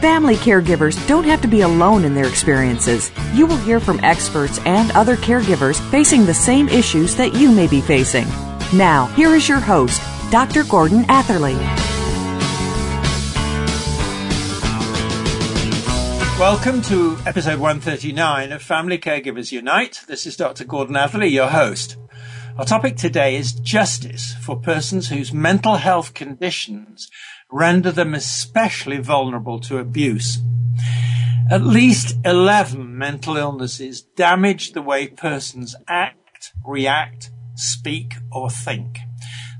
Family caregivers don't have to be alone in their experiences. You will hear from experts and other caregivers facing the same issues that you may be facing. Now, here is your host, Dr. Gordon Atherley. Welcome to episode 139 of Family Caregivers Unite. This is Dr. Gordon Atherley, your host. Our topic today is justice for persons whose mental health conditions render them especially vulnerable to abuse. At least 11 mental illnesses damage the way persons act, react, speak, or think.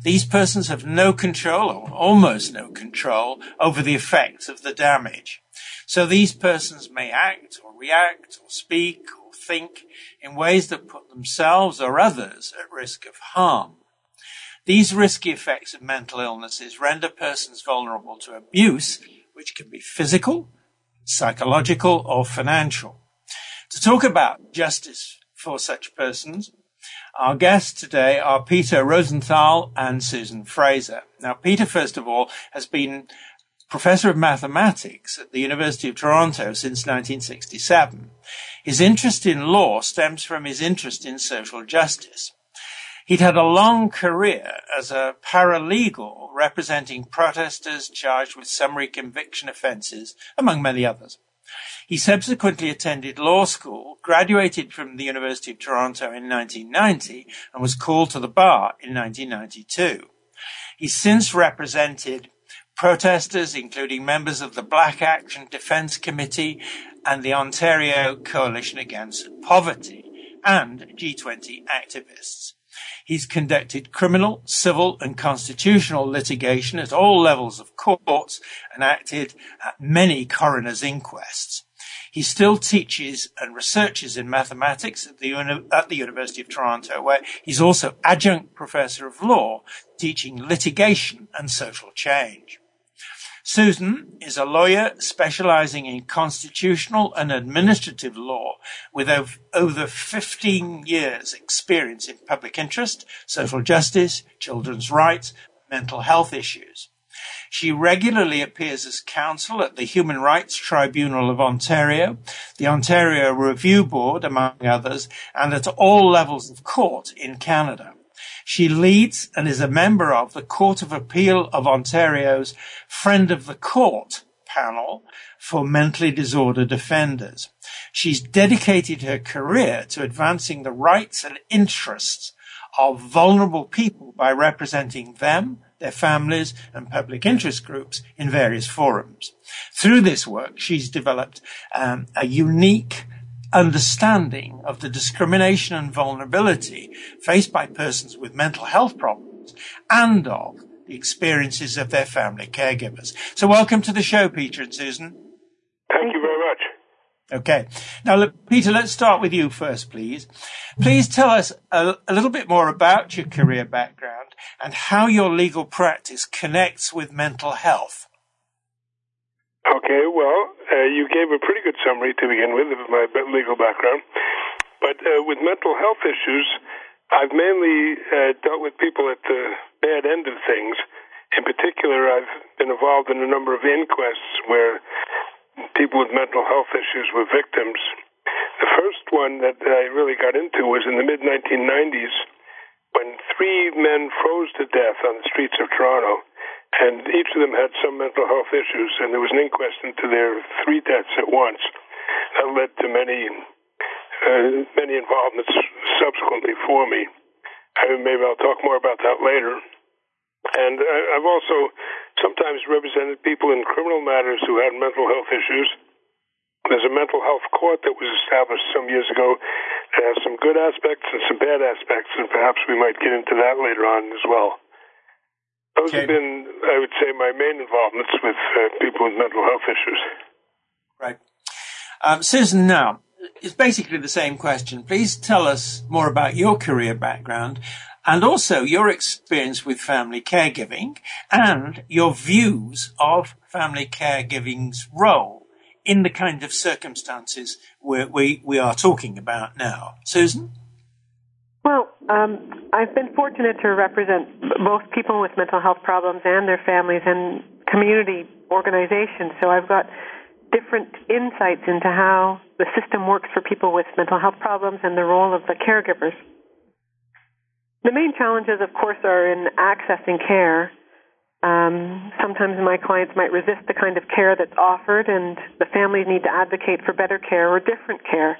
These persons have no control, or almost no control, over the effects of the damage. So these persons may act or react or speak or think in ways that put themselves or others at risk of harm. These risky effects of mental illnesses render persons vulnerable to abuse, which can be physical, psychological, or financial. To talk about justice for such persons, our guests today are Peter Rosenthal and Suzan Fraser. Now, Peter, first of all, has been professor of mathematics at the University of Toronto since 1967. His interest in law stems from his interest in social justice. He'd had a long career as a paralegal representing protesters charged with summary conviction offences, among many others. He subsequently attended law school, graduated from the University of Toronto in 1990, and was called to the bar in 1992. He's since represented protesters, including members of the Black Action Defence Committee and the Ontario Coalition Against Poverty, and G20 activists. He's conducted criminal, civil, and constitutional litigation at all levels of courts and acted at many coroner's inquests. He still teaches and researches in mathematics at the, uni- at the University of Toronto, where he's also adjunct professor of law, teaching litigation and social change. Suzan is a lawyer specializing in constitutional and administrative law with over 15 years experience in public interest, social justice, children's rights, mental health issues. She regularly appears as counsel at the Human Rights Tribunal of Ontario, the Ontario Review Board, among others, and at all levels of court in Canada. She leads and is a member of the Court of Appeal of Ontario's Friend of the Court panel for mentally disordered offenders. She's dedicated her career to advancing the rights and interests of vulnerable people by representing them, their families, and public interest groups in various forums. Through this work, she's developed um, a unique understanding of the discrimination and vulnerability faced by persons with mental health problems and of the experiences of their family caregivers. So welcome to the show, Peter and Suzan. Thank you very much. Okay. Now, look, Peter, let's start with you first, please. Please tell us a, a little bit more about your career background and how your legal practice connects with mental health. Okay, well, uh, you gave a pretty good summary to begin with of my legal background. But uh, with mental health issues, I've mainly uh, dealt with people at the bad end of things. In particular, I've been involved in a number of inquests where people with mental health issues were victims. The first one that I really got into was in the mid 1990s when three men froze to death on the streets of Toronto and each of them had some mental health issues, and there was an inquest into their three deaths at once. That led to many, uh, many involvements subsequently for me. I, maybe I'll talk more about that later. And uh, I've also sometimes represented people in criminal matters who had mental health issues. There's a mental health court that was established some years ago that has some good aspects and some bad aspects, and perhaps we might get into that later on as well. Those Okay. have been, I would say, my main involvements with uh, people with mental health issues. Right. Um, Suzan, now, it's basically the same question. Please tell us more about your career background and also your experience with family caregiving and your views of family caregiving's role in the kind of circumstances where we, we are talking about now. Suzan? Well, um, I've been fortunate to represent both people with mental health problems and their families and community organizations. So I've got different insights into how the system works for people with mental health problems and the role of the caregivers. The main challenges, of course, are in accessing care. Um, sometimes my clients might resist the kind of care that's offered, and the families need to advocate for better care or different care.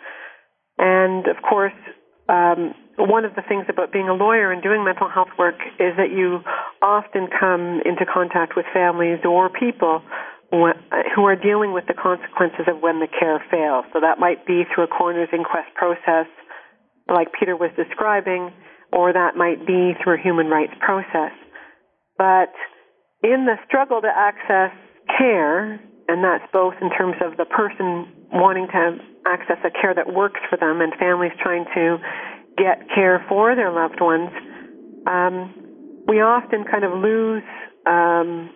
And of course, um, one of the things about being a lawyer and doing mental health work is that you often come into contact with families or people who are dealing with the consequences of when the care fails. So that might be through a coroner's inquest process, like Peter was describing, or that might be through a human rights process. But in the struggle to access care, and that's both in terms of the person wanting to access a care that works for them and families trying to get care for their loved ones, um, we often kind of lose um,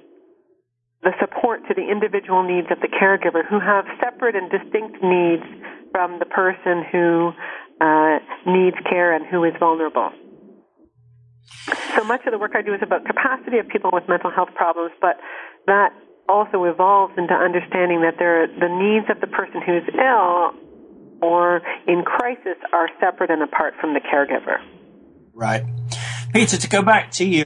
the support to the individual needs of the caregiver who have separate and distinct needs from the person who uh, needs care and who is vulnerable. So much of the work I do is about capacity of people with mental health problems, but that also evolves into understanding that there, the needs of the person who's ill or in crisis are separate and apart from the caregiver. Right. Peter, to go back to you,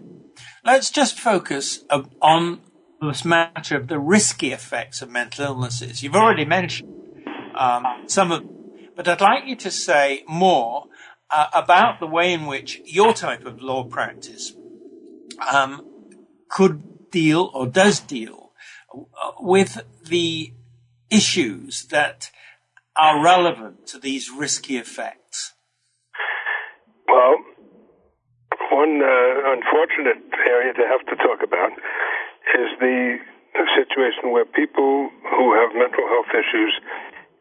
let's just focus on this matter of the risky effects of mental illnesses. You've already mentioned um, some of, but I'd like you to say more uh, about the way in which your type of law practice um, could deal or does deal with the issues that are relevant to these risky effects. Well, one uh, unfortunate area to have to talk about is the, situation where people who have mental health issues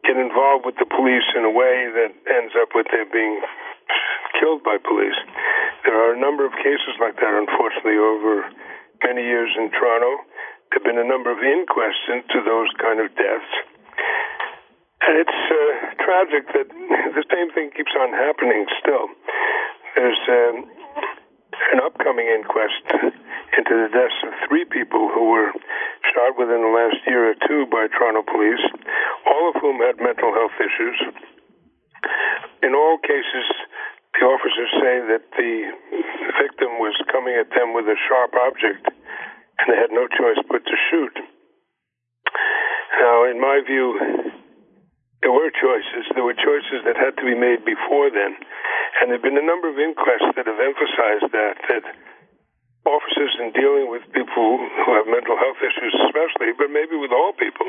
get involved with the police in a way that ends up with their being killed by police. There are a number of cases like that, unfortunately, over many years in Toronto. Have been a number of inquests into those kind of deaths. And it's uh, tragic that the same thing keeps on happening still. There's um, an upcoming inquest into the deaths of three people who were shot within the last year or two by Toronto police, all of whom had mental health issues. In all cases, the officers say that the victim was coming at them with a sharp object and they had no choice but to shoot. Now, in my view, there were choices. There were choices that had to be made before then. And there have been a number of inquests that have emphasized that, that officers in dealing with people who have mental health issues, especially, but maybe with all people,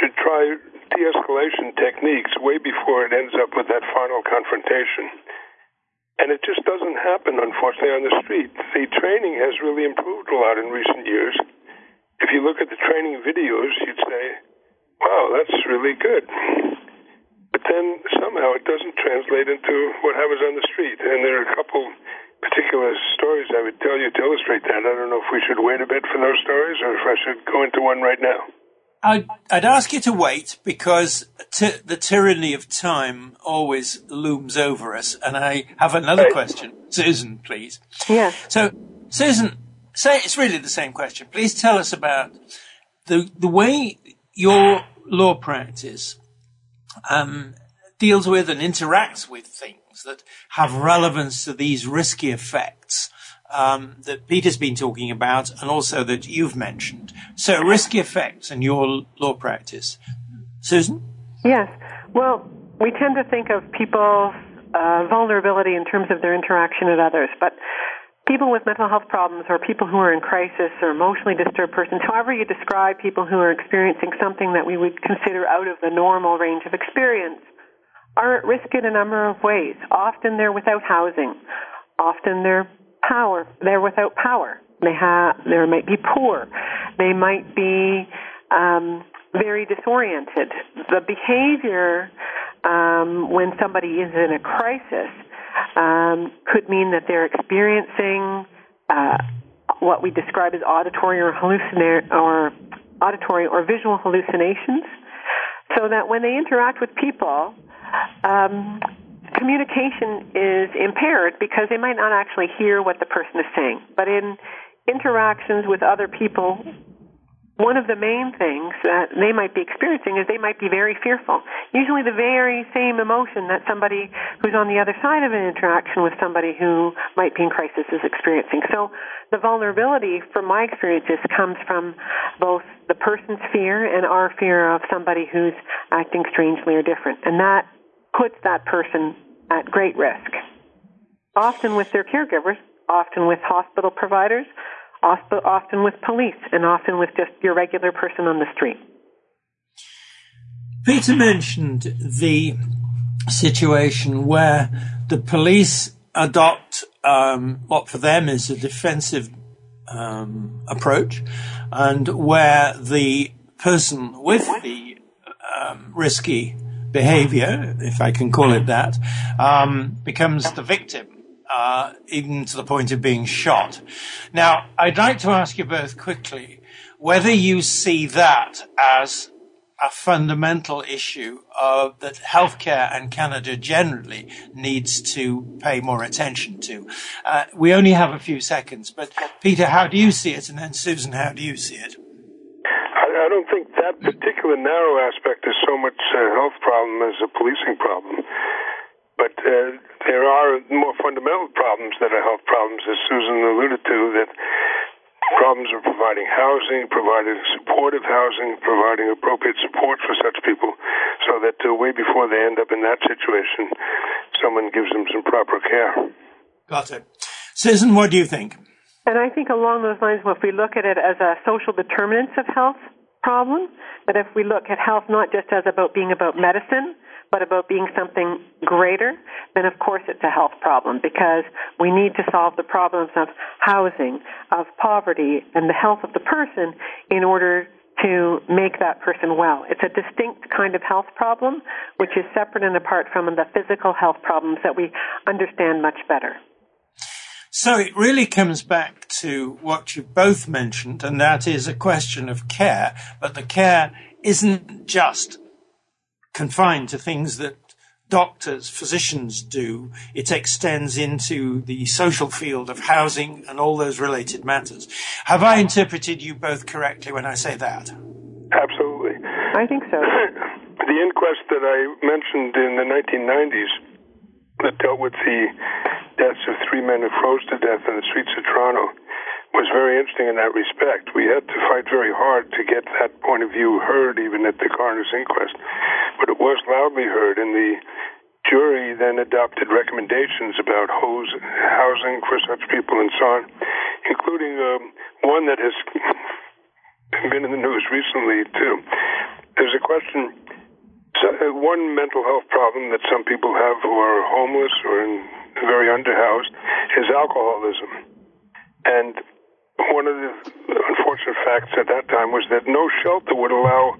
should try de escalation techniques way before it ends up with that final confrontation. And it just doesn't happen, unfortunately, on the street. The training has really improved a lot in recent years. If you look at the training videos, you'd say, wow, that's really good. But then somehow it doesn't translate into what happens on the street. And there are a couple particular stories I would tell you to illustrate that. I don't know if we should wait a bit for those stories or if I should go into one right now. I'd, I'd ask you to wait because t- the tyranny of time always looms over us. And I have another Right. question. Suzan, please. Yes. So, Suzan, say it's really the same question. Please tell us about the the way your law practice um, deals with and interacts with things that have relevance to these risky effects um, that Peter's been talking about, and also that you've mentioned. So, risky effects in your law practice, Suzan. Yes. Well, we tend to think of people's uh, vulnerability in terms of their interaction with others, but people with mental health problems or people who are in crisis or emotionally disturbed persons, however you describe people who are experiencing something that we would consider out of the normal range of experience, are at risk in a number of ways. Often they're without housing. Often they're power. They're without power. They have. They might be poor. They might be um, very disoriented. The behavior um, when somebody is in a crisis um, could mean that they're experiencing uh, what we describe as auditory or hallucina- or auditory or visual hallucinations, so that when they interact with people, um, communication is impaired because they might not actually hear what the person is saying. But in interactions with other people one of the main things that they might be experiencing is they might be very fearful. Usually the very same emotion that somebody who's on the other side of an interaction with somebody who might be in crisis is experiencing. So the vulnerability, from my experiences, comes from both the person's fear and our fear of somebody who's acting strangely or different. And that puts that person at great risk. Often with their caregivers, often with hospital providers, often with police, and often with just your regular person on the street. Peter mentioned the situation where the police adopt um, what for them is a defensive um, approach, and where the person with the um, risky behavior, if I can call it that, um, becomes the victim uh, even to the point of being shot. Now, I'd like to ask you both quickly whether you see that as a fundamental issue uh, that healthcare and Canada generally needs to pay more attention to. Uh, we only have a few seconds, but Peter, how do you see it? And then Suzan, how do you see it? I, I don't think that particular narrow aspect is so much a health problem as a policing problem. But uh, there are more fundamental problems that are health problems, as Suzan alluded to, that problems of providing housing, providing supportive housing, providing appropriate support for such people, so that uh, way before they end up in that situation, someone gives them some proper care. Got it. Suzan, what do you think? And I think along those lines, if we look at it as a social determinants of health problem, that if we look at health not just as about being about medicine, but about being something greater, then of course it's a health problem because we need to solve the problems of housing, of poverty, and the health of the person in order to make that person well. It's a distinct kind of health problem, which is separate and apart from the physical health problems that we understand much better. So it really comes back to what you both mentioned, and that is a question of care, but the care isn't just confined to things that doctors, physicians do. It extends into the social field of housing and all those related matters. Have I interpreted you both correctly when I say that? Absolutely. I think so. the inquest that I mentioned in the 1990s that dealt with the deaths of three men who froze to death in the streets of Toronto was very interesting in that respect. We had to fight very hard to get that point of view heard, even at the coroner's inquest. But it was loudly heard, and the jury then adopted recommendations about hose, housing for such people and so on, including um, one that has been in the news recently, too. There's a question. So, uh, one mental health problem that some people have who are homeless or in, very underhoused is alcoholism. And one of the unfortunate facts at that time was that no shelter would allow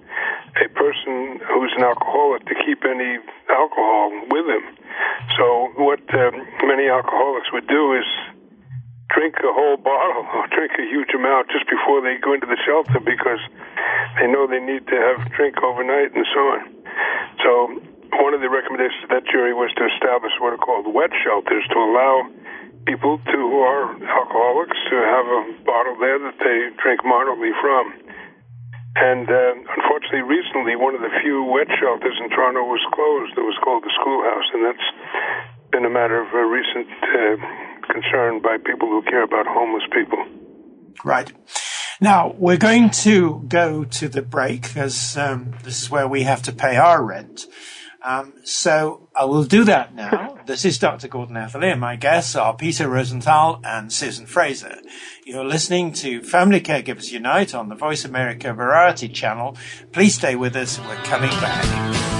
a person who's an alcoholic to keep any alcohol with him. So what um, many alcoholics would do is drink a whole bottle or drink a huge amount just before they go into the shelter because they know they need to have drink overnight and so on. So one of the recommendations of that jury was to establish what are called wet shelters to allow people to, who are alcoholics to have a bottle there that they drink moderately from. And uh, unfortunately, recently, one of the few wet shelters in Toronto was closed. It was called the Schoolhouse, and that's been a matter of a recent uh, concern by people who care about homeless people. Right. Now, we're going to go to the break, as um, this is where we have to pay our rent. Um, so I will do that now. this is Dr. Gordon Atherley, and my guests are Peter Rosenthal and Suzan Fraser. You're listening to Family Caregivers Unite on the Voice America Variety Channel. Please stay with us. We're coming back.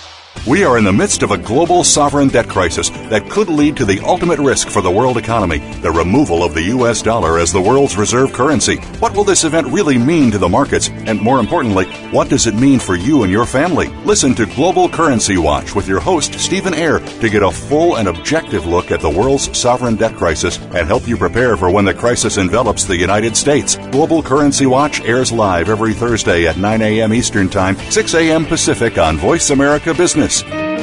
We are in the midst of a global sovereign debt crisis that could lead to the ultimate risk for the world economy the removal of the U.S. dollar as the world's reserve currency. What will this event really mean to the markets? And more importantly, what does it mean for you and your family? Listen to Global Currency Watch with your host, Stephen Ayre, to get a full and objective look at the world's sovereign debt crisis and help you prepare for when the crisis envelops the United States. Global Currency Watch airs live every Thursday at 9 a.m. Eastern Time, 6 a.m. Pacific on Voice America Business. Brothers.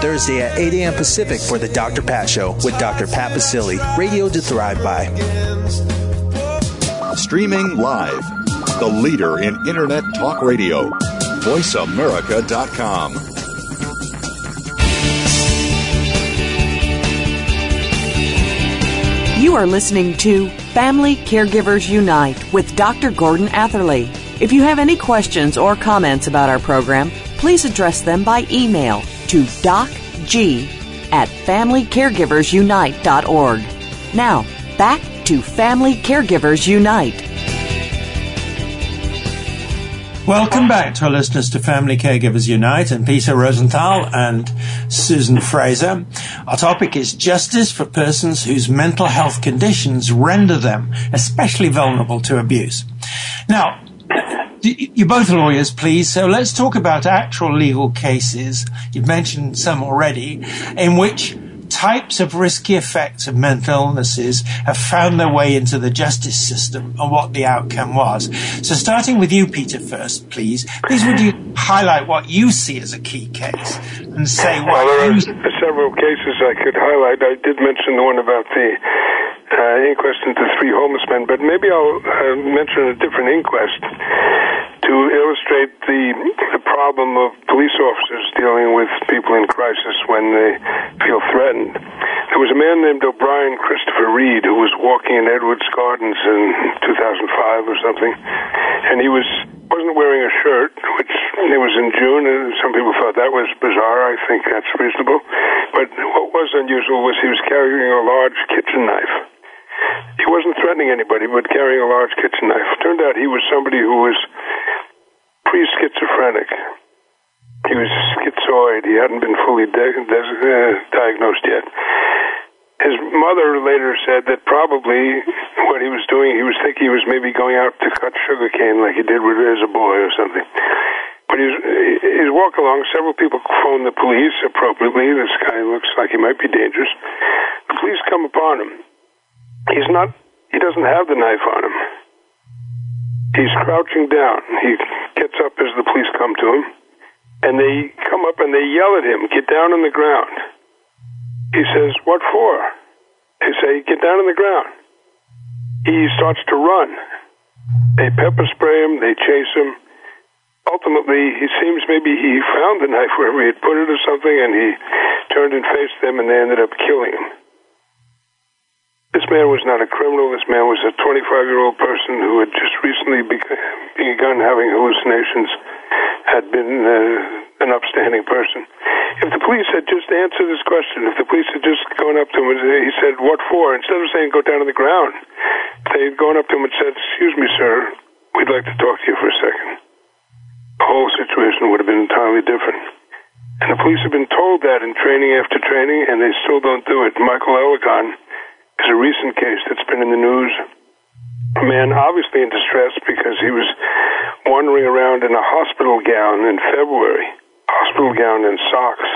Thursday at 8 a.m. Pacific for The Dr. Pat Show with Dr. Pat Baccili, radio to thrive by. Streaming live, the leader in Internet talk radio, voiceamerica.com. You are listening to Family Caregivers Unite with Dr. Gordon Atherley. If you have any questions or comments about our program, please address them by email to docg at familycaregiversunite.org. Now, back to Family Caregivers Unite. Welcome back to our listeners to Family Caregivers Unite and Peter Rosenthal and Suzan Fraser. Our topic is justice for persons whose mental health conditions render them especially vulnerable to abuse. Now, you're both lawyers, please. So let's talk about actual legal cases. You've mentioned some already in which types of risky effects of mental illnesses have found their way into the justice system and what the outcome was. So starting with you, Peter, first, please. Please would you highlight what you see as a key case and say what well, you... are several cases I could highlight. I did mention the one about the uh, inquest into three homeless men, but maybe I'll uh, mention a different inquest to illustrate the, the problem of police officers dealing with people in crisis when they feel threatened. There was a man named O'Brien Christopher Reid who was walking in Edwards Gardens in 2005 or something, and he was wasn't wearing a shirt, which it was in June, and some people thought that was bizarre. I think that's reasonable. But what was unusual was he was carrying a large kitchen knife. He wasn't threatening anybody, but carrying a large kitchen knife. Turned out he was somebody who was pre schizophrenic. He was schizoid. He hadn't been fully de- de- uh, diagnosed yet. His mother later said that probably what he was doing, he was thinking he was maybe going out to cut sugarcane like he did as a boy or something. But he's, he's walk along. Several people phone the police appropriately. This guy looks like he might be dangerous. The police come upon him he's not, he doesn't have the knife on him. He's crouching down. He gets up as the police come to him, and they come up and they yell at him, Get down on the ground. He says, What for? They say, Get down on the ground. He starts to run. They pepper spray him, they chase him. Ultimately, he seems maybe he found the knife wherever he had put it or something, and he turned and faced them, and they ended up killing him. This man was not a criminal. This man was a 25 year old person who had just recently begun having hallucinations, had been uh, an upstanding person. If the police had just answered this question, if the police had just gone up to him and he said, What for? Instead of saying, Go down to the ground, they had gone up to him and said, Excuse me, sir, we'd like to talk to you for a second. The whole situation would have been entirely different. And the police have been told that in training after training, and they still don't do it. Michael Eligon is a recent case that's been in the news. A man obviously in distress because he was wandering around in a hospital gown in February, hospital gown and socks.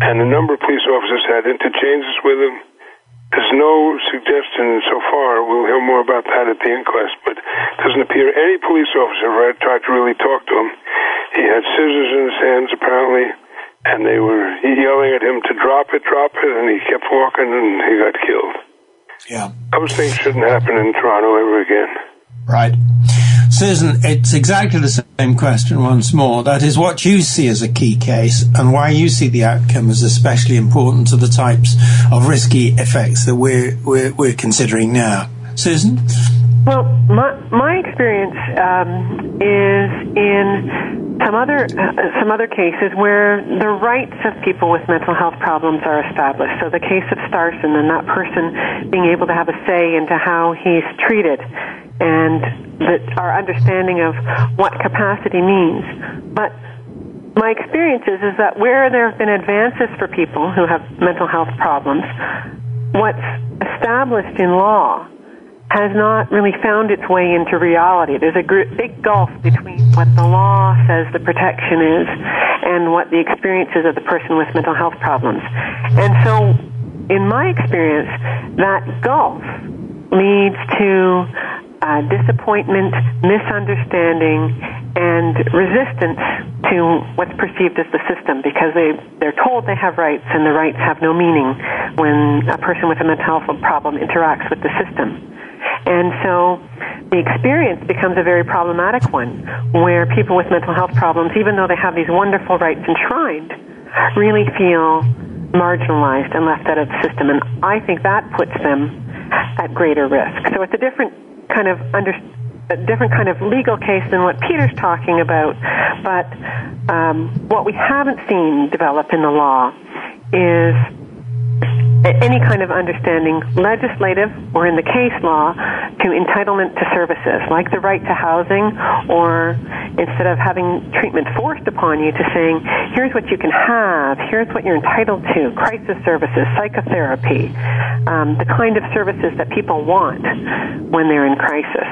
And a number of police officers had interchanges with him. There's no suggestion so far, we'll hear more about that at the inquest, but it doesn't appear any police officer ever tried to really talk to him. He had scissors in his hands, apparently, and they were yelling at him to drop it, drop it, and he kept walking and he got killed. Yeah. Those things shouldn't happen in Toronto ever again. Right. Suzan, it's exactly the same question once more. That is what you see as a key case and why you see the outcome as especially important to the types of risky effects that we're, we're, we're considering now. Suzan? Well, my, my experience um, is in some other uh, some other cases where the rights of people with mental health problems are established. So the case of Starson and that person being able to have a say into how he's treated and that our understanding of what capacity means. But my experience is, is that where there have been advances for people who have mental health problems, what's established in law has not really found its way into reality. There's a gr- big gulf between what the law says the protection is and what the experiences of the person with mental health problems. And so, in my experience, that gulf leads to uh, disappointment, misunderstanding, and resistance to what's perceived as the system because they, they're told they have rights and the rights have no meaning when a person with a mental health problem interacts with the system. And so the experience becomes a very problematic one where people with mental health problems, even though they have these wonderful rights enshrined, really feel marginalized and left out of the system. And I think that puts them at greater risk. So it's a different kind of under, a different kind of legal case than what Peter's talking about. But um, what we haven't seen develop in the law is any kind of understanding, legislative or in the case law, to entitlement to services, like the right to housing, or instead of having treatment forced upon you, to saying, here's what you can have, here's what you're entitled to, crisis services, psychotherapy, um, the kind of services that people want when they're in crisis,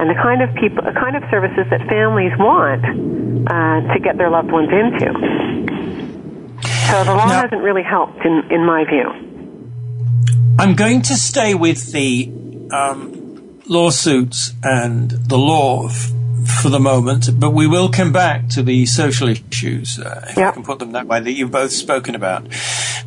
and the kind of people, the kind of services that families want uh, to get their loved ones into. So the law now, hasn't really helped, in, in my view. I'm going to stay with the um, lawsuits and the law f- for the moment, but we will come back to the social issues, uh, if yep. I can put them that way, that you've both spoken about.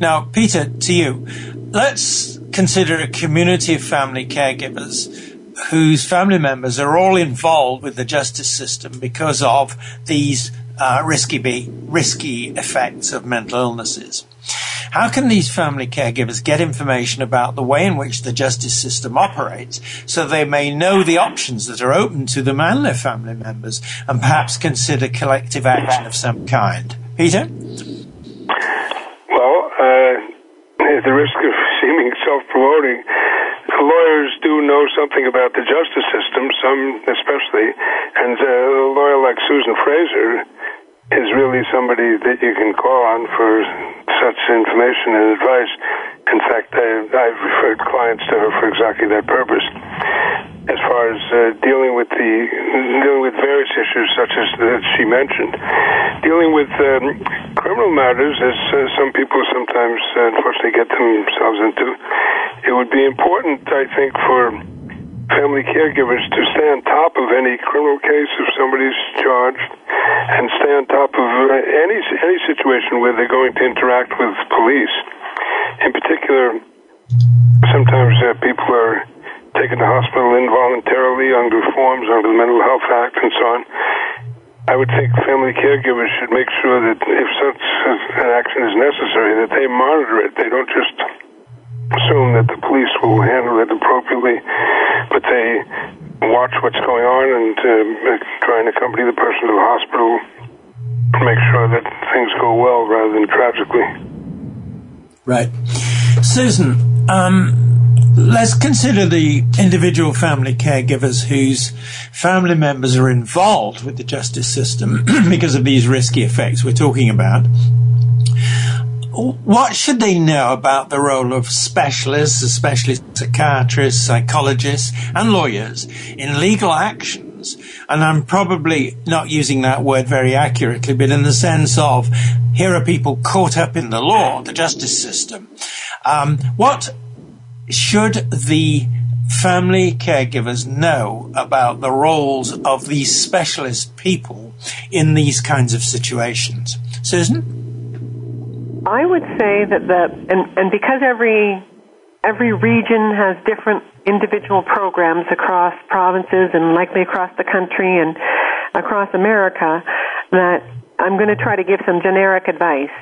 Now, Peter, to you, let's consider a community of family caregivers whose family members are all involved with the justice system because of these uh, risky, be- risky effects of mental illnesses. How can these family caregivers get information about the way in which the justice system operates so they may know the options that are open to them and their family members and perhaps consider collective action of some kind? Peter? Well, uh, at the risk of seeming self promoting, lawyers do know something about the justice system, some especially, and a lawyer like Suzan Fraser is really somebody that you can call on for such information and advice. In fact, I, I've referred clients to her for exactly that purpose. As far as uh, dealing with the dealing with various issues such as that she mentioned, dealing with um, criminal matters, as uh, some people sometimes uh, unfortunately get themselves into, it would be important, I think, for family caregivers to stay on top of any criminal case if somebody's charged, and stay on top of uh, any any situation where they're going to interact with police. In particular, sometimes uh, people are taken to hospital involuntarily under forms under the Mental Health Act and so on. I would think family caregivers should make sure that if such an action is necessary, that they monitor it. They don't just assume that the police will handle it appropriately, but they watch what's going on and uh, try and accompany the person to the hospital to make sure that things go well rather than tragically. Right. Suzan, um, let's consider the individual family caregivers whose family members are involved with the justice system because of these risky effects we're talking about what should they know about the role of specialists, especially psychiatrists, psychologists, and lawyers in legal actions? And I'm probably not using that word very accurately, but in the sense of here are people caught up in the law, the justice system. Um, what should the family caregivers know about the roles of these specialist people in these kinds of situations? Suzan? I would say that the and, and because every every region has different individual programs across provinces and likely across the country and across America, that I'm going to try to give some generic advice.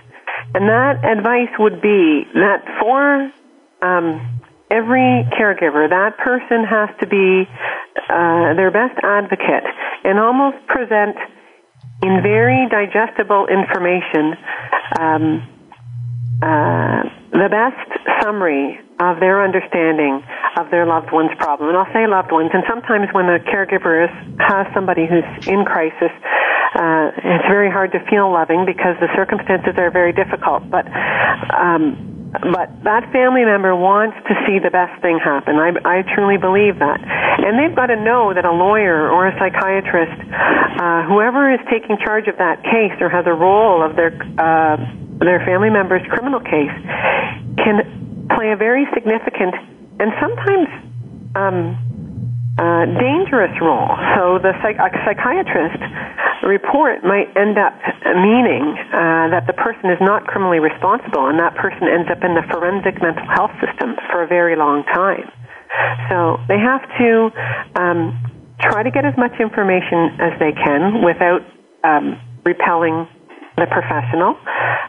And that advice would be that for um, every caregiver, that person has to be uh, their best advocate and almost present in very digestible information um, uh, the best summary of their understanding of their loved one's problem. And I'll say loved ones, and sometimes when the caregiver is, has somebody who's in crisis, uh, it's very hard to feel loving because the circumstances are very difficult. But um, but that family member wants to see the best thing happen. I, I truly believe that. And they've got to know that a lawyer or a psychiatrist, uh, whoever is taking charge of that case or has a role of their uh, their family member's criminal case can play a very significant and sometimes um, uh, dangerous role. So the psych- psychiatrist report might end up meaning uh, that the person is not criminally responsible, and that person ends up in the forensic mental health system for a very long time. So they have to um, try to get as much information as they can without um, repelling the professional,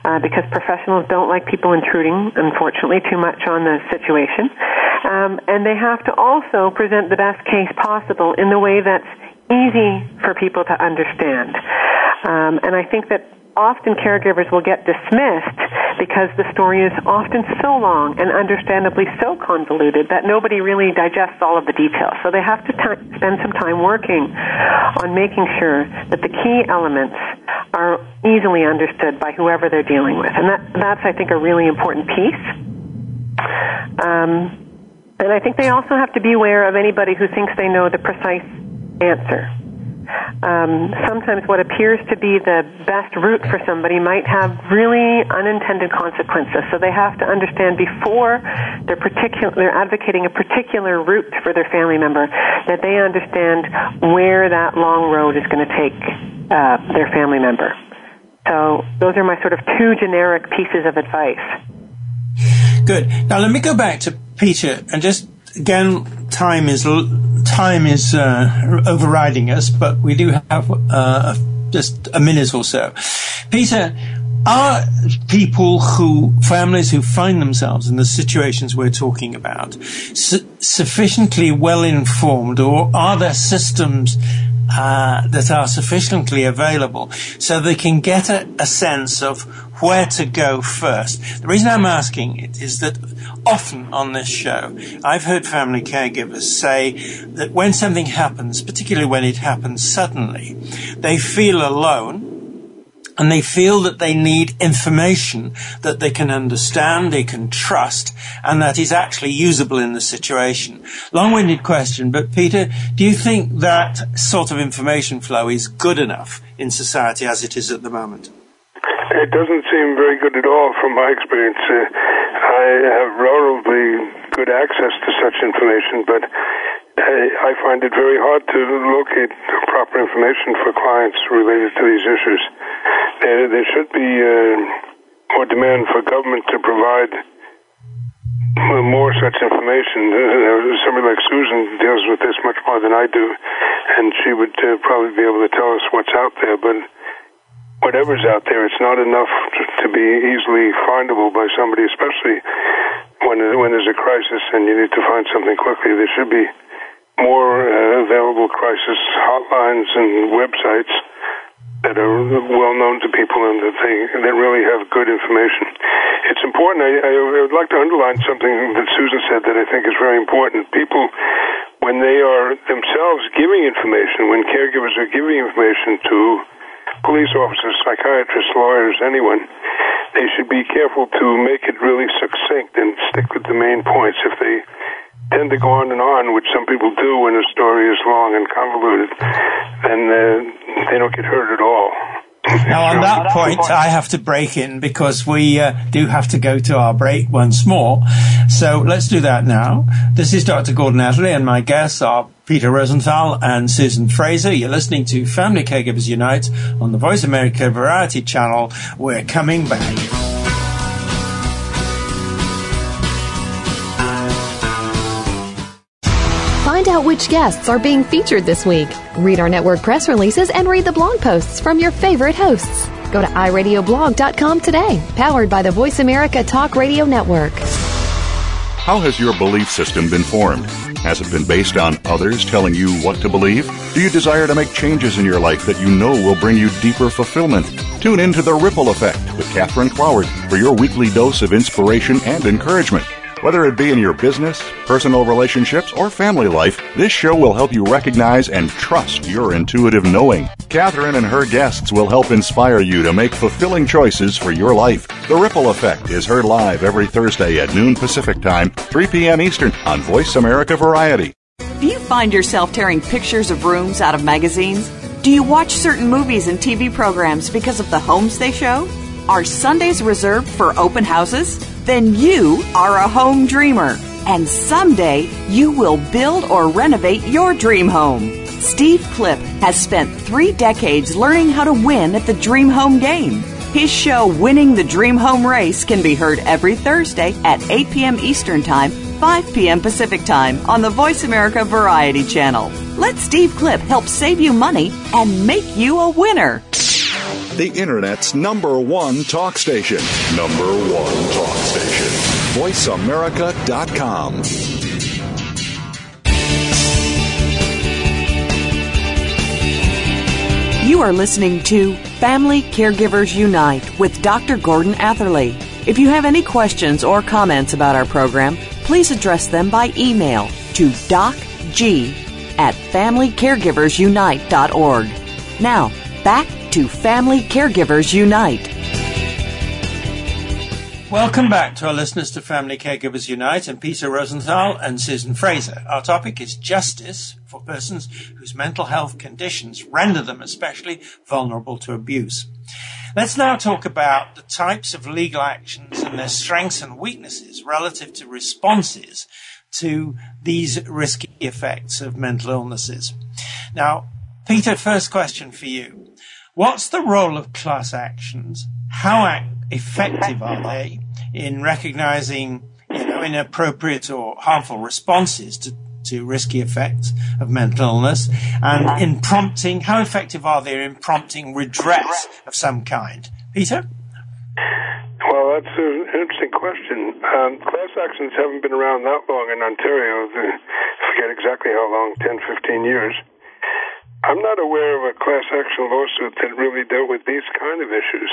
uh, because professionals don't like people intruding, unfortunately, too much on the situation. Um, and they have to also present the best case possible in the way that's easy for people to understand. Um, and I think that often caregivers will get dismissed because the story is often so long and understandably so convoluted that nobody really digests all of the details. So they have to t- spend some time working on making sure that the key elements are easily understood by whoever they're dealing with. And that, that's, I think, a really important piece. Um, and I think they also have to be aware of anybody who thinks they know the precise answer um, sometimes what appears to be the best route for somebody might have really unintended consequences. So they have to understand before they're particular, they're advocating a particular route for their family member that they understand where that long road is going to take uh, their family member. So those are my sort of two generic pieces of advice. Good. Now let me go back to Peter and just again, time is time is uh, overriding us, but we do have uh, just a minute or so. Peter, are people who, families who find themselves in the situations we're talking about, su- sufficiently well informed, or are there systems uh, that are sufficiently available so they can get a, a, sense of where to go first. The reason I'm asking it is that often on this show, I've heard family caregivers say that when something happens, particularly when it happens suddenly, they feel alone and they feel that they need information that they can understand, they can trust, and that is actually usable in the situation. Long-winded question, but Peter, do you think that sort of information flow is good enough in society as it is at the moment? It doesn't seem very good at all from my experience. Uh, I have relatively good access to such information, but I find it very hard to locate proper information for clients related to these issues. There, there should be uh, more demand for government to provide more such information. Uh, somebody like Suzan deals with this much more than I do, and she would uh, probably be able to tell us what's out there. But whatever's out there, it's not enough to, be easily findable by somebody, especially when when there's a crisis and you need to find something quickly. There should be more uh, available crisis hotlines and websites that are well known to people and that they that really have good information. It's important. I, I would like to underline something that Suzan said that I think is very important. People, when they are themselves giving information, when caregivers are giving information to police officers, psychiatrists, lawyers, anyone, they should be careful to make it really succinct and stick with the main points. If they tend to go on and on, which some people do when a story is long and convoluted, then uh, they don't get hurt at all. Now, on that point, I have to break in because we uh, do have to go to our break once more. So let's do that now. This is Dr. Gordon Atherley, and my guests are Peter Rosenthal and Suzan Fraser. You're listening to Family Caregivers Unite on the Voice America Variety Channel. We're coming back. Find out which guests are being featured this week. Read our network press releases and read the blog posts from your favorite hosts. Go to iradioblog.com today, powered by the Voice America Talk Radio Network. How has your belief system been formed? Has it been based on others telling you what to believe? Do you desire to make changes in your life that you know will bring you deeper fulfillment? Tune in to The Ripple Effect with Catherine Cloward for your weekly dose of inspiration and encouragement. Whether it be in your business, personal relationships, or family life, this show will help you recognize and trust your intuitive knowing. Catherine and her guests will help inspire you to make fulfilling choices for your life. The Ripple Effect is heard live every Thursday at noon Pacific Time, 3 p.m. Eastern on Voice America Variety. Do you find yourself tearing pictures of rooms out of magazines? Do you watch certain movies and TV programs because of the homes they show? Are Sundays reserved for open houses? Then you are a home dreamer. And someday you will build or renovate your dream home. Steve Clip has spent three decades learning how to win at the Dream Home game. His show, Winning the Dream Home Race, can be heard every Thursday at 8 p.m. Eastern Time, 5 p.m. Pacific Time on the Voice America Variety Channel. Let Steve Clip help save you money and make you a winner the Internet's number one talk station. Number one talk station. VoiceAmerica.com. You are listening to Family Caregivers Unite with Dr. Gordon Atherley. If you have any questions or comments about our program, please address them by email to docg at familycaregiversunite.org. Now, back to Family Caregivers Unite. Welcome back to our listeners to Family Caregivers Unite and Peter Rosenthal and Suzan Fraser. Our topic is justice for persons whose mental health conditions render them especially vulnerable to abuse. Let's now talk about the types of legal actions and their strengths and weaknesses relative to responses to these risky effects of mental illnesses. Now, Peter, first question for you. What's the role of class actions? How effective are they in recognizing, you know, inappropriate or harmful responses to, to risky effects of mental illness and in prompting, how effective are they in prompting redress of some kind? Peter? Well, that's an interesting question. Um, class actions haven't been around that long in Ontario. I forget exactly how long, 10, 15 years. I'm not aware of a class action lawsuit that really dealt with these kind of issues.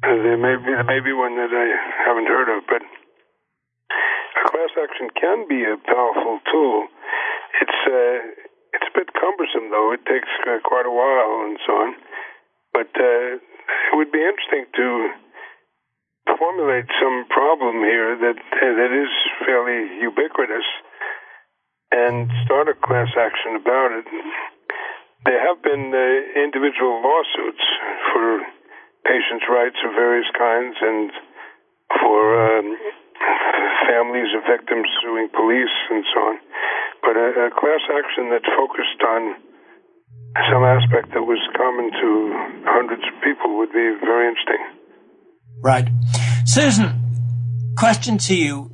Uh, there may be there may be one that I haven't heard of, but a class action can be a powerful tool. It's uh, it's a bit cumbersome though. It takes uh, quite a while and so on. But uh, it would be interesting to formulate some problem here that uh, that is fairly ubiquitous and start a class action about it. There have been uh, individual lawsuits for patients' rights of various kinds and for um, families of victims suing police and so on. But a, a class action that focused on some aspect that was common to hundreds of people would be very interesting. Right. Suzan, question to you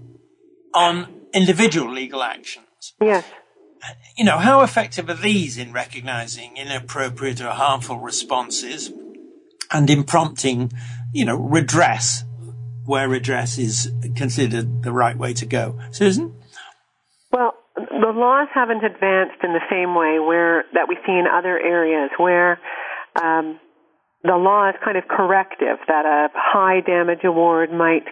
on individual legal actions. Yes you know, how effective are these in recognizing inappropriate or harmful responses and in prompting, you know, redress where redress is considered the right way to go? Suzan? Well, the laws haven't advanced in the same way where that we see in other areas where um, the law is kind of corrective that a high damage award might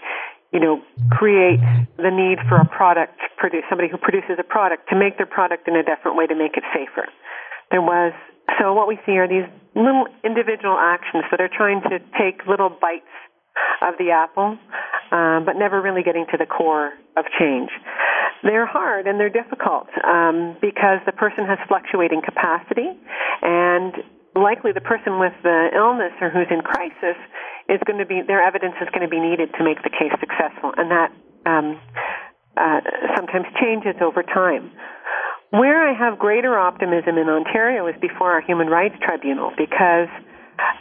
you know, create the need for a product, produce somebody who produces a product to make their product in a different way to make it safer. There was so what we see are these little individual actions that are trying to take little bites of the apple, um, but never really getting to the core of change. They're hard and they're difficult um, because the person has fluctuating capacity, and likely the person with the illness or who's in crisis is going to be their evidence is going to be needed to make the case successful, and that um, uh, sometimes changes over time. Where I have greater optimism in Ontario is before our Human Rights Tribunal because,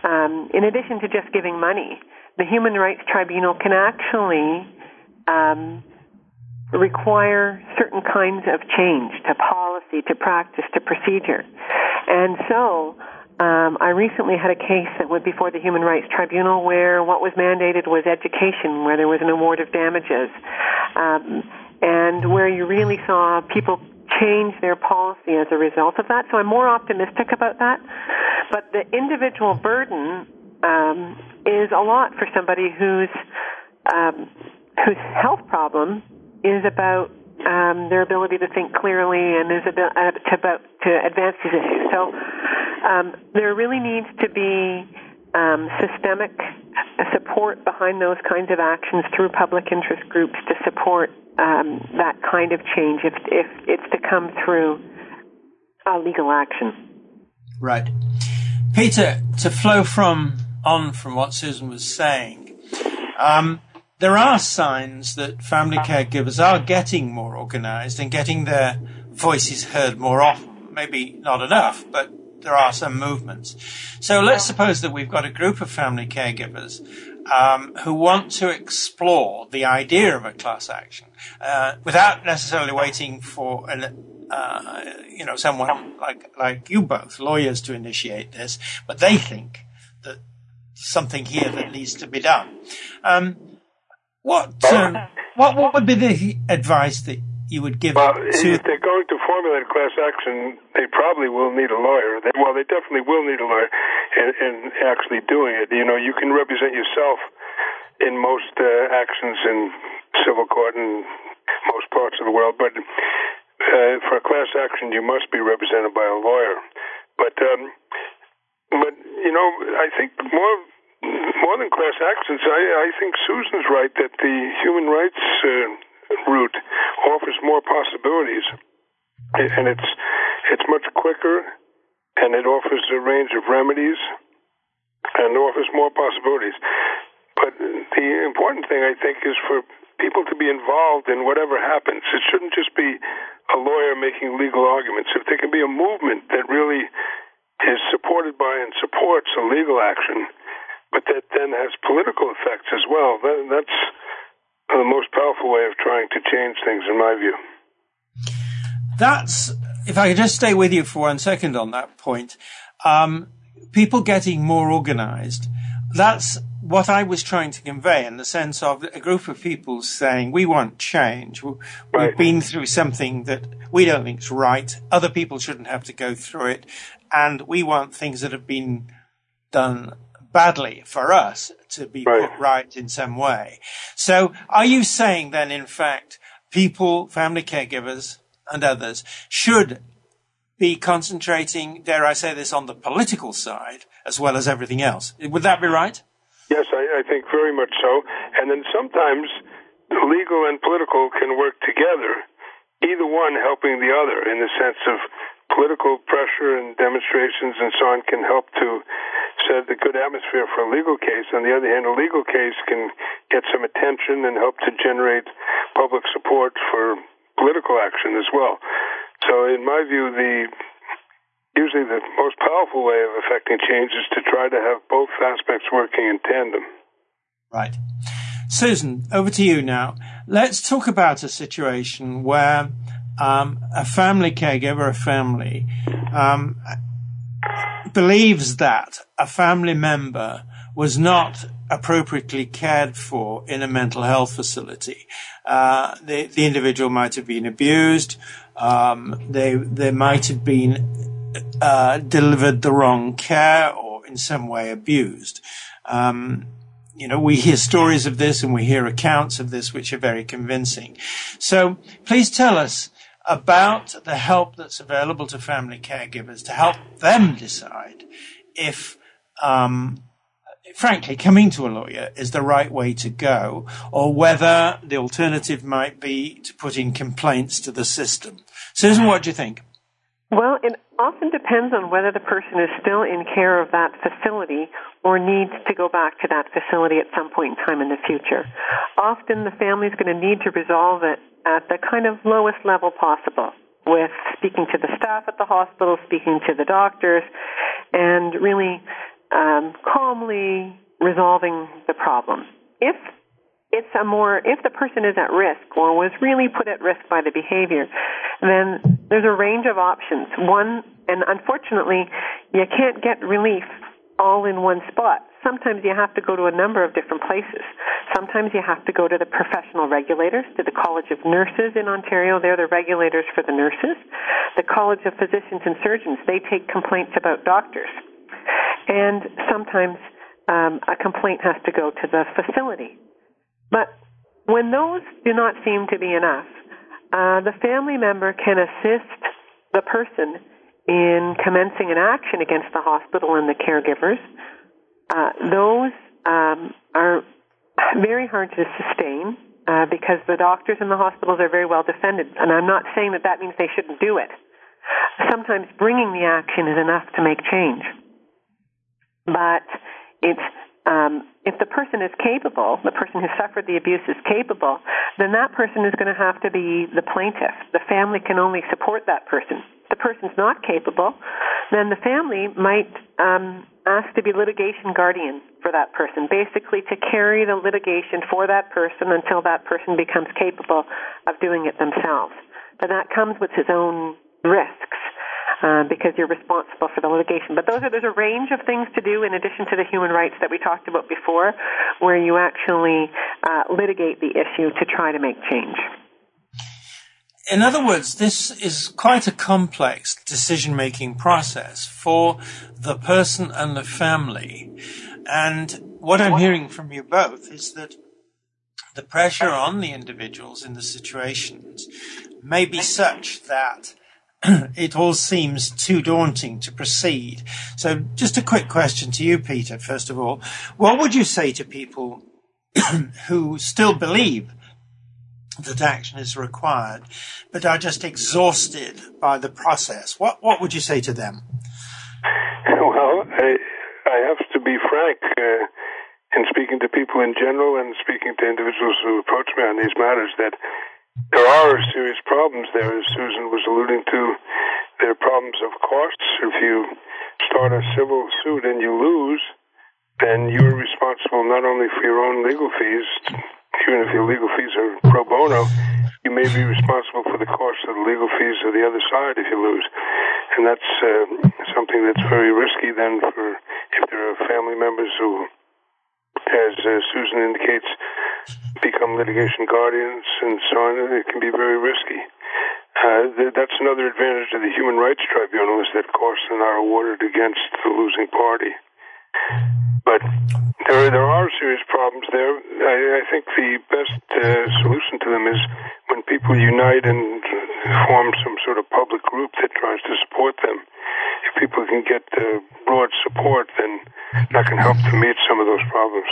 um, in addition to just giving money, the Human Rights Tribunal can actually um, require certain kinds of change to policy, to practice, to procedure. And so, um, I recently had a case that went before the Human Rights Tribunal where what was mandated was education, where there was an award of damages, um, and where you really saw people change their policy as a result of that. So I'm more optimistic about that. But the individual burden um, is a lot for somebody whose um, whose health problem is about um, their ability to think clearly and is about, uh, to, about to advance these issues. So um, there really needs to be um, systemic support behind those kinds of actions through public interest groups to support um, that kind of change if, if it's to come through legal action. Right. Peter, to flow from on from what Suzan was saying, um, there are signs that family caregivers are getting more organized and getting their voices heard more often. Maybe not enough, but there are some movements. So let's suppose that we've got a group of family caregivers um, who want to explore the idea of a class action uh, without necessarily waiting for an, uh, you know, someone like like you both, lawyers, to initiate this, but they think that something here that needs to be done. Um, what um, what what would be the advice that you would give well, to? If they're going to formulate a class action, they probably will need a lawyer. They, well, they definitely will need a lawyer in, in actually doing it. You know, you can represent yourself in most uh, actions in civil court in most parts of the world, but uh, for a class action, you must be represented by a lawyer. But um, but you know, I think more more than class actions, I, I think Suzan's right that the human rights uh, route offers more possibilities, and it's it's much quicker, and it offers a range of remedies, and offers more possibilities. But the important thing, I think, is for people to be involved in whatever happens. It shouldn't just be a lawyer making legal arguments. If there can be a movement that really is supported by and supports a legal action, but that then has political effects as well, then that's the most powerful way of trying to change things, in my view. That's, if I could just stay with you for one second on that point, um, people getting more organized, that's what I was trying to convey in the sense of a group of people saying, we want change. We've right. been through something that we don't think is right. Other people shouldn't have to go through it. And we want things that have been done badly for us to be right. put right in some way. So are you saying then, in fact, people, family caregivers and others should be concentrating, dare I say this, on the political side as well as everything else? Would that be right? Yes, I, I think very much so. And then sometimes legal and political can work together, either one helping the other in the sense of political pressure and demonstrations and so on can help to set the good atmosphere for a legal case. On the other hand, a legal case can get some attention and help to generate public support for political action as well. So, in my view, the usually the most powerful way of affecting change is to try to have both aspects working in tandem. Right. Suzan, over to you now. Let's talk about a situation where um, a family caregiver, a family, um, believes that a family member was not appropriately cared for in a mental health facility. Uh, the, the, individual might have been abused. Um, they they might have been uh, delivered the wrong care or in some way abused. Um, you know, we hear stories of this and we hear accounts of this which are very convincing. So please tell us about the help that's available to family caregivers to help them decide if um, frankly, coming to a lawyer is the right way to go, or whether the alternative might be to put in complaints to the system. Suzan, what do you think? Well, it often depends on whether the person is still in care of that facility or needs to go back to that facility at some point in time in the future. Often the family is going to need to resolve it at the kind of lowest level possible with speaking to the staff at the hospital, speaking to the doctors, and really um, calmly resolving the problem. If it's a more, if the person is at risk or was really put at risk by the behavior, then there's a range of options. One, and unfortunately, you can't get relief all in one spot. Sometimes you have to go to a number of different places. Sometimes you have to go to the professional regulators, to the College of Nurses in Ontario. They're the regulators for the nurses. The College of Physicians and Surgeons, they take complaints about doctors. And sometimes um, a complaint has to go to the facility. But when those do not seem to be enough, uh, the family member can assist the person in commencing an action against the hospital and the caregivers. Uh, those um, are very hard to sustain uh, because the doctors in the hospitals are very well defended. And I'm not saying that that means they shouldn't do it. Sometimes bringing the action is enough to make change. But it's um, if the person is capable, the person who suffered the abuse is capable, then that person is going to have to be the plaintiff. The family can only support that person. The person's not capable, then the family might um, ask to be litigation guardian for that person, basically to carry the litigation for that person until that person becomes capable of doing it themselves. But that comes with its own risks uh, because you're responsible for the litigation. But those are there's a range of things to do in addition to the human rights that we talked about before, where you actually uh, litigate the issue to try to make change. In other words, this is quite a complex decision making process for the person and the family. And what I'm hearing from you both is that the pressure on the individuals in the situations may be such that it all seems too daunting to proceed. So, just a quick question to you, Peter, first of all. What would you say to people who still believe that action is required, but are just exhausted by the process? What, what would you say to them? Well, I, I have to be frank uh, in speaking to people in general and speaking to individuals who approach me on these matters that there are serious problems there, as Suzan was alluding to. There are problems of costs. If you start a civil suit and you lose, then you're responsible not only for your own legal fees, even if your legal fees are pro bono, you may be responsible for the cost of the legal fees of the other side if you lose. And that's uh, something that's very risky then for if there are family members who as uh, Suzan indicates, become litigation guardians and so on. It can be very risky. Uh, th- that's another advantage of the Human Rights Tribunal is that costs are not awarded against the losing party. But there, there are serious problems there. I, I think the best uh, solution to them is when people unite and form some sort of public group that tries to support them. If people can get uh, broad support, then that can help to meet some of those problems.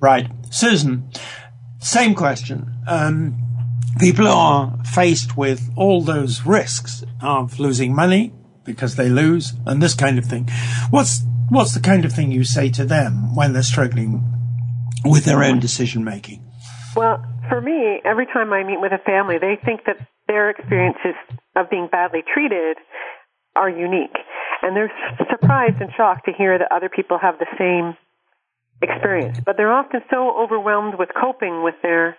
Right. Suzan, same question. Um, people are faced with all those risks of losing money because they lose and this kind of thing. What's, what's the kind of thing you say to them when they're struggling with their own decision making? Well, for me, every time I meet with a family, they think that their experiences of being badly treated are unique. And they're surprised and shocked to hear that other people have the same experience. But they're often so overwhelmed with coping with their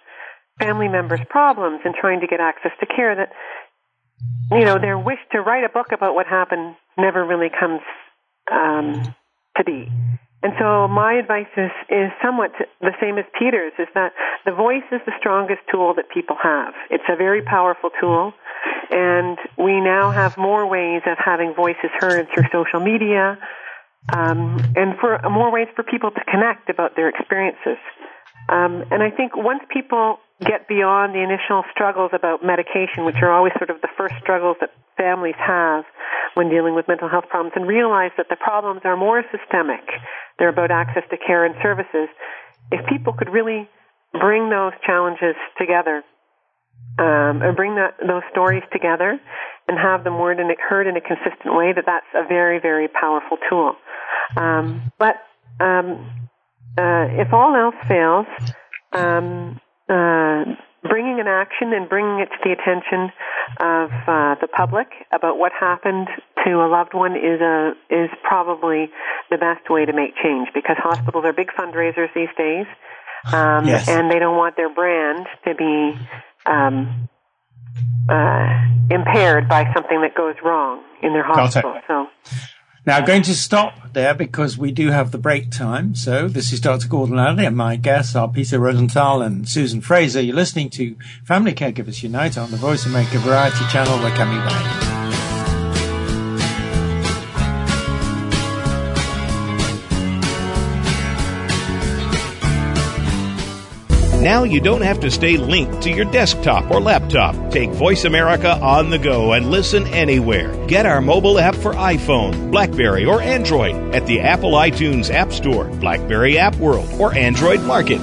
family members' problems and trying to get access to care that, you know, their wish to write a book about what happened never really comes um, to be. And so my advice is, is somewhat the same as Peter's, is that the voice is the strongest tool that people have. It's a very powerful tool, and we now have more ways of having voices heard through social media, um, and for more ways for people to connect about their experiences. Um, and I think once people get beyond the initial struggles about medication, which are always sort of the first struggles that families have when dealing with mental health problems, and realize that the problems are more systemic they're about access to care and services. If people could really bring those challenges together, um, and bring that, those stories together and have them word heard in a consistent way, that that's a very, very powerful tool. Um, but um, uh, if all else fails, um, uh, bringing an action and bringing it to the attention of uh, the public about what happened to a loved one is a is probably the best way to make change because hospitals are big fundraisers these days, um, yes. and they don't want their brand to be um, uh, impaired by something that goes wrong in their hospital. So. Now, I'm going to stop there because we do have the break time. So this is Dr. Gordon Atherley and my guests are Peter Rosenthal and Suzan Fraser. You're listening to Family Caregivers Unite on the Voice America Variety Channel. We're coming back. Now you don't have to stay linked to your desktop or laptop. Take Voice America on the go and listen anywhere. Get our mobile app for iPhone, Blackberry, or Android at the Apple iTunes App Store, Blackberry App World, or Android Market.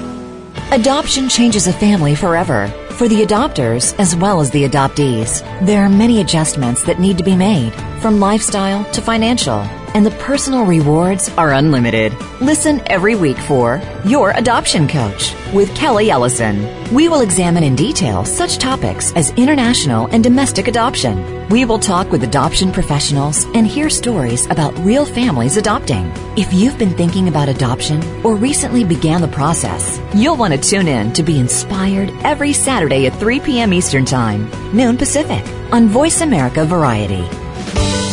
Adoption changes a family forever. For the adopters as well as the adoptees, there are many adjustments that need to be made, from lifestyle to financial and the personal rewards are unlimited. Listen every week for Your Adoption Coach with Kelly Ellison. We will examine in detail such topics as international and domestic adoption. We will talk with adoption professionals and hear stories about real families adopting. If you've been thinking about adoption or recently began the process, you'll want to tune in to be inspired every Saturday at 3 p.m. Eastern Time, noon Pacific, on Voice America Variety.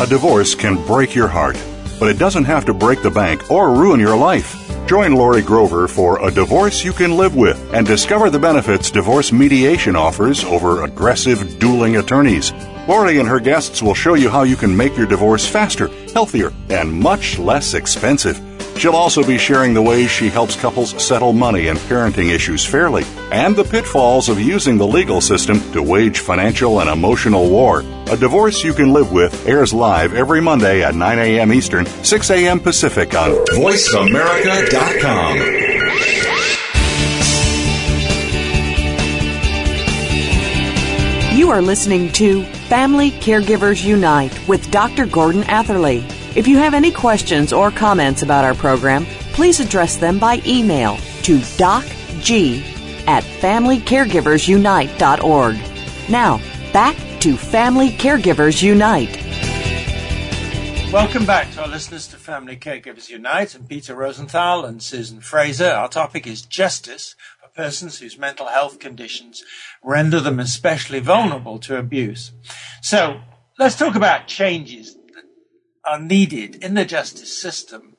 A divorce can break your heart but it doesn't have to break the bank or ruin your life. Join Lori Grover for A Divorce You Can Live With and discover the benefits divorce mediation offers over aggressive dueling attorneys. Lori and her guests will show you how you can make your divorce faster, healthier, and much less expensive. She'll also be sharing the ways she helps couples settle money and parenting issues fairly, and the pitfalls of using the legal system to wage financial and emotional war. A Divorce You Can Live With airs live every Monday at 9 a.m. Eastern, 6 a.m. Pacific on VoiceAmerica.com. You are listening to Family Caregivers Unite with Dr. Gordon Atherley. If you have any questions or comments about our program, please address them by email to docg at familycaregiversunite.org. Now, back to Family Caregivers Unite. Welcome back to our listeners to Family Caregivers Unite and Peter Rosenthal and Suzan Fraser. Our topic is justice for persons whose mental health conditions render them especially vulnerable to abuse. So let's talk about changes are needed in the justice system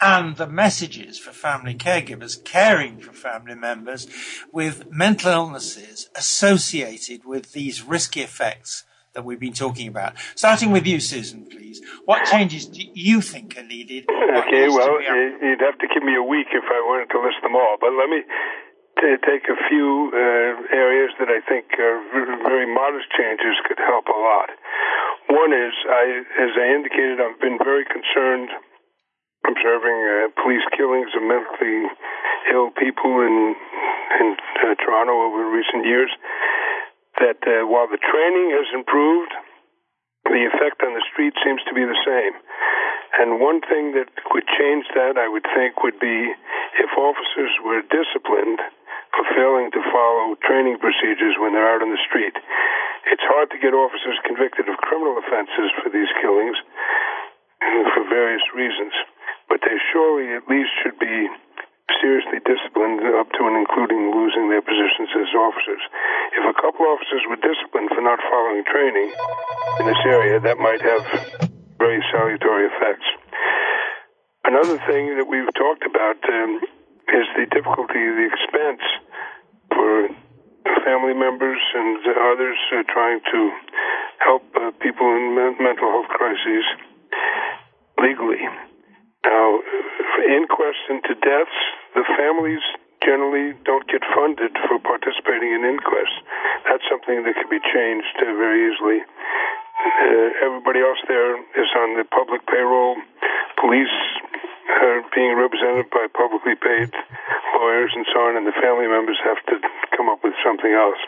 and the messages for family caregivers caring for family members with mental illnesses associated with these risky effects that we've been talking about. Starting with you, Suzan, please. What changes do you think are needed? Okay, well, you'd have to give me a week if I wanted to list them all, but let me t- take a few uh, areas that I think are very modest changes could help a lot. One is, I, as I indicated, I've been very concerned observing uh, police killings of mentally ill people in in uh, Toronto over recent years. That uh, while the training has improved, the effect on the street seems to be the same. And one thing that would change that, I would think, would be if officers were disciplined for failing to follow training procedures when they're out on the street. It's hard to get officers convicted of criminal offenses for these killings for various reasons, but they surely at least should be seriously disciplined up to and including losing their positions as officers. If a couple officers were disciplined for not following training in this area, that might have very salutary effects. Another thing that we've talked about um, is the difficulty, the expense for family members and others uh, trying to help uh, people in mental health crises legally. Now, inquests into deaths, the families generally don't get funded for participating in inquests. That's something that can be changed uh, very easily. Uh, everybody else there is on the public payroll. Police are being represented by publicly paid lawyers and so on, and the family members have to come up with something else.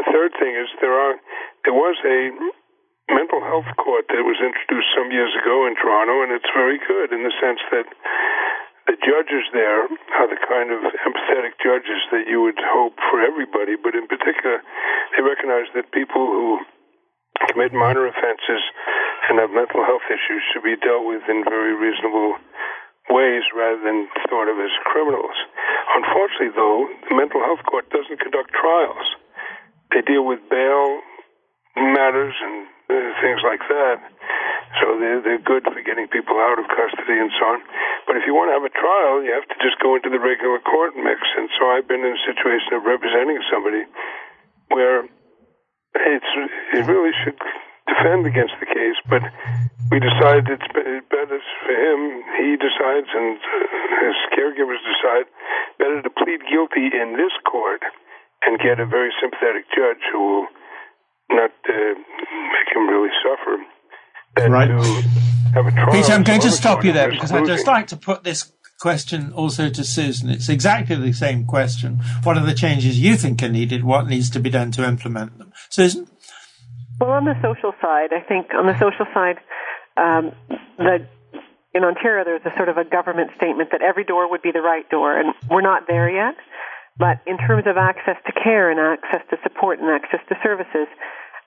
A third thing is there are there was a mental health court that was introduced some years ago in Toronto, and it's very good in the sense that the judges there are the kind of empathetic judges that you would hope for everybody, but in particular, they recognize that people who commit minor offenses and have mental health issues should be dealt with in very reasonable ways rather than thought of as criminals. Unfortunately, though, the mental health court doesn't conduct trials. They deal with bail matters and uh, things like that. So they're, they're good for getting people out of custody and so on. But if you want to have a trial, you have to just go into the regular court mix. And so I've been in a situation of representing somebody where it's it really should defend against the case, but we decided it's better for him. He decides, and his caregivers decide better to plead guilty in this court and get a very sympathetic judge who will not uh, make him really suffer than Right. to have a trial. Peter, I'm going to stop you there because I'd just like to put this question also to Suzan. It's exactly the same question. What are the changes you think are needed? What needs to be done to implement them? Suzan? Well, on the social side, I think on the social side, um, the in Ontario there's a sort of a government statement that every door would be the right door, and we're not there yet. But in terms of access to care and access to support and access to services,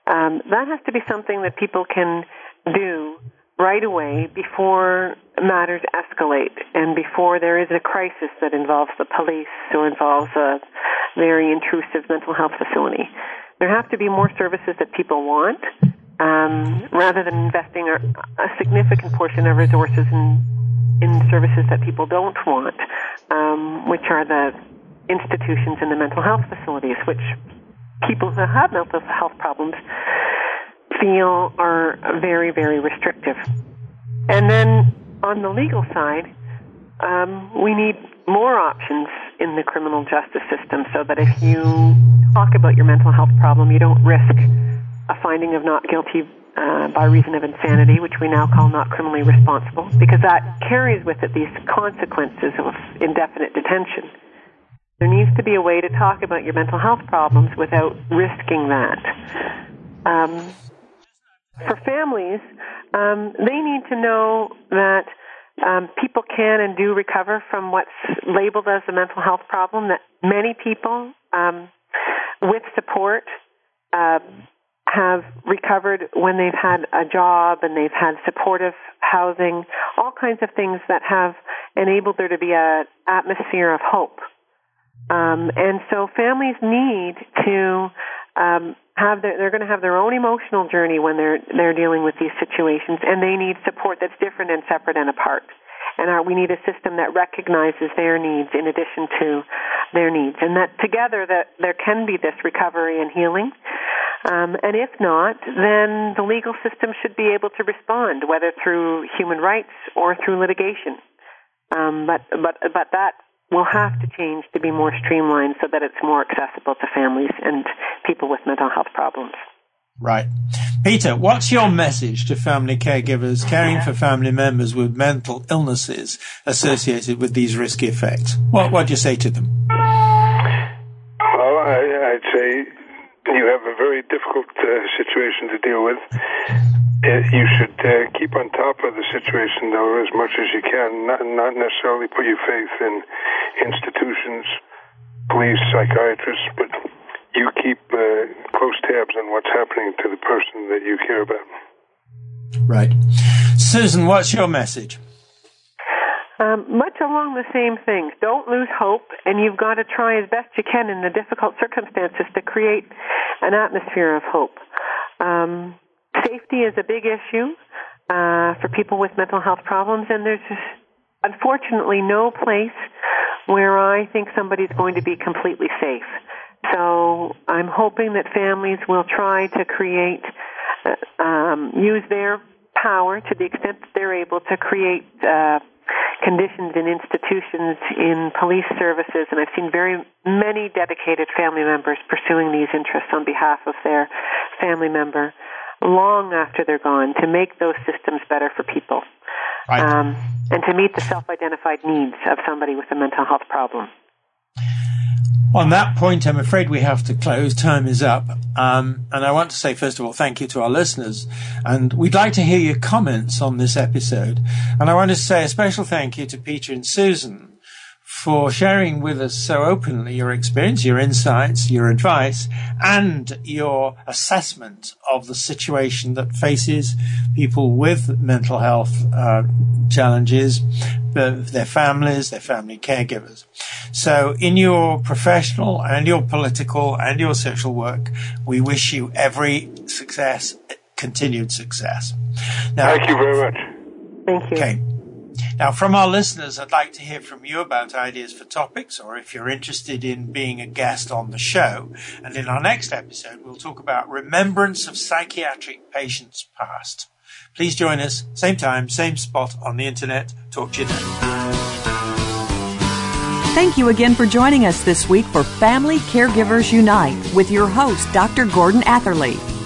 um, that has to be something that people can do right away before matters escalate and before there is a crisis that involves the police or involves a very intrusive mental health facility. There have to be more services that people want um, rather than investing a, significant portion of resources in, in services that people don't want, um, which are the institutions and the mental health facilities, which people who have mental health problems feel are very, very restrictive. And then on the legal side, um, we need more options in the criminal justice system so that if you talk about your mental health problem, you don't risk a finding of not guilty uh, by reason of insanity, which we now call not criminally responsible, because that carries with it these consequences of indefinite detention. There needs to be a way to talk about your mental health problems without risking that. Um, for families, um, they need to know that um, people can and do recover from what's labeled as a mental health problem. That many people, um, with support, uh, have recovered when they've had a job and they've had supportive housing, all kinds of things that have enabled there to be a atmosphere of hope. Um, and so families need to um, have their, they're going to have their own emotional journey when they're they're dealing with these situations, and they need support that's different and separate and apart. And our, we need a system that recognizes their needs in addition to their needs, and that together that there can be this recovery and healing. Um, and if not, then the legal system should be able to respond, whether through human rights or through litigation. Um, but but but that will have to change to be more streamlined so that it's more accessible to families and people with mental health problems. Right. Peter, what's your message to family caregivers caring for family members with mental illnesses associated with these risky effects? What, what do you say to them? You have a very difficult uh, situation to deal with. Uh, you should uh, keep on top of the situation, though, as much as you can. Not, not necessarily put your faith in institutions, police, psychiatrists, but you keep uh, close tabs on what's happening to the person that you care about. Right. Suzan, what's your message? Um, much along the same things. Don't lose hope, and you've got to try as best you can in the difficult circumstances to create an atmosphere of hope. Um, safety is a big issue uh, for people with mental health problems, and there's unfortunately no place where I think somebody's going to be completely safe. So I'm hoping that families will try to create, uh, um, use their power to the extent that they're able to create uh, conditions in institutions, in police services, and I've seen very many dedicated family members pursuing these interests on behalf of their family member long after they're gone to make those systems better for people. Right. Um, and to meet the self-identified needs of somebody with a mental health problem. On that point, I'm afraid we have to close. Time is up. Um, and I want to say, first of all, thank you to our listeners. And we'd like to hear your comments on this episode. And I want to say a special thank you to Peter and Suzan for sharing with us so openly your experience, your insights, your advice, and your assessment of the situation that faces people with mental health uh, challenges, their families, their family caregivers. So in your professional and your political and your social work, we wish you every success, continued success. Now, Thank you very much. Thank you. Okay. Now, from our listeners, I'd like to hear from you about ideas for topics or if you're interested in being a guest on the show. And in our next episode, we'll talk about remembrance of psychiatric patients past. Please join us, same time, same spot on the internet. Talk to you then. Thank you again for joining us this week for Family Caregivers Unite with your host, Dr. Gordon Atherley.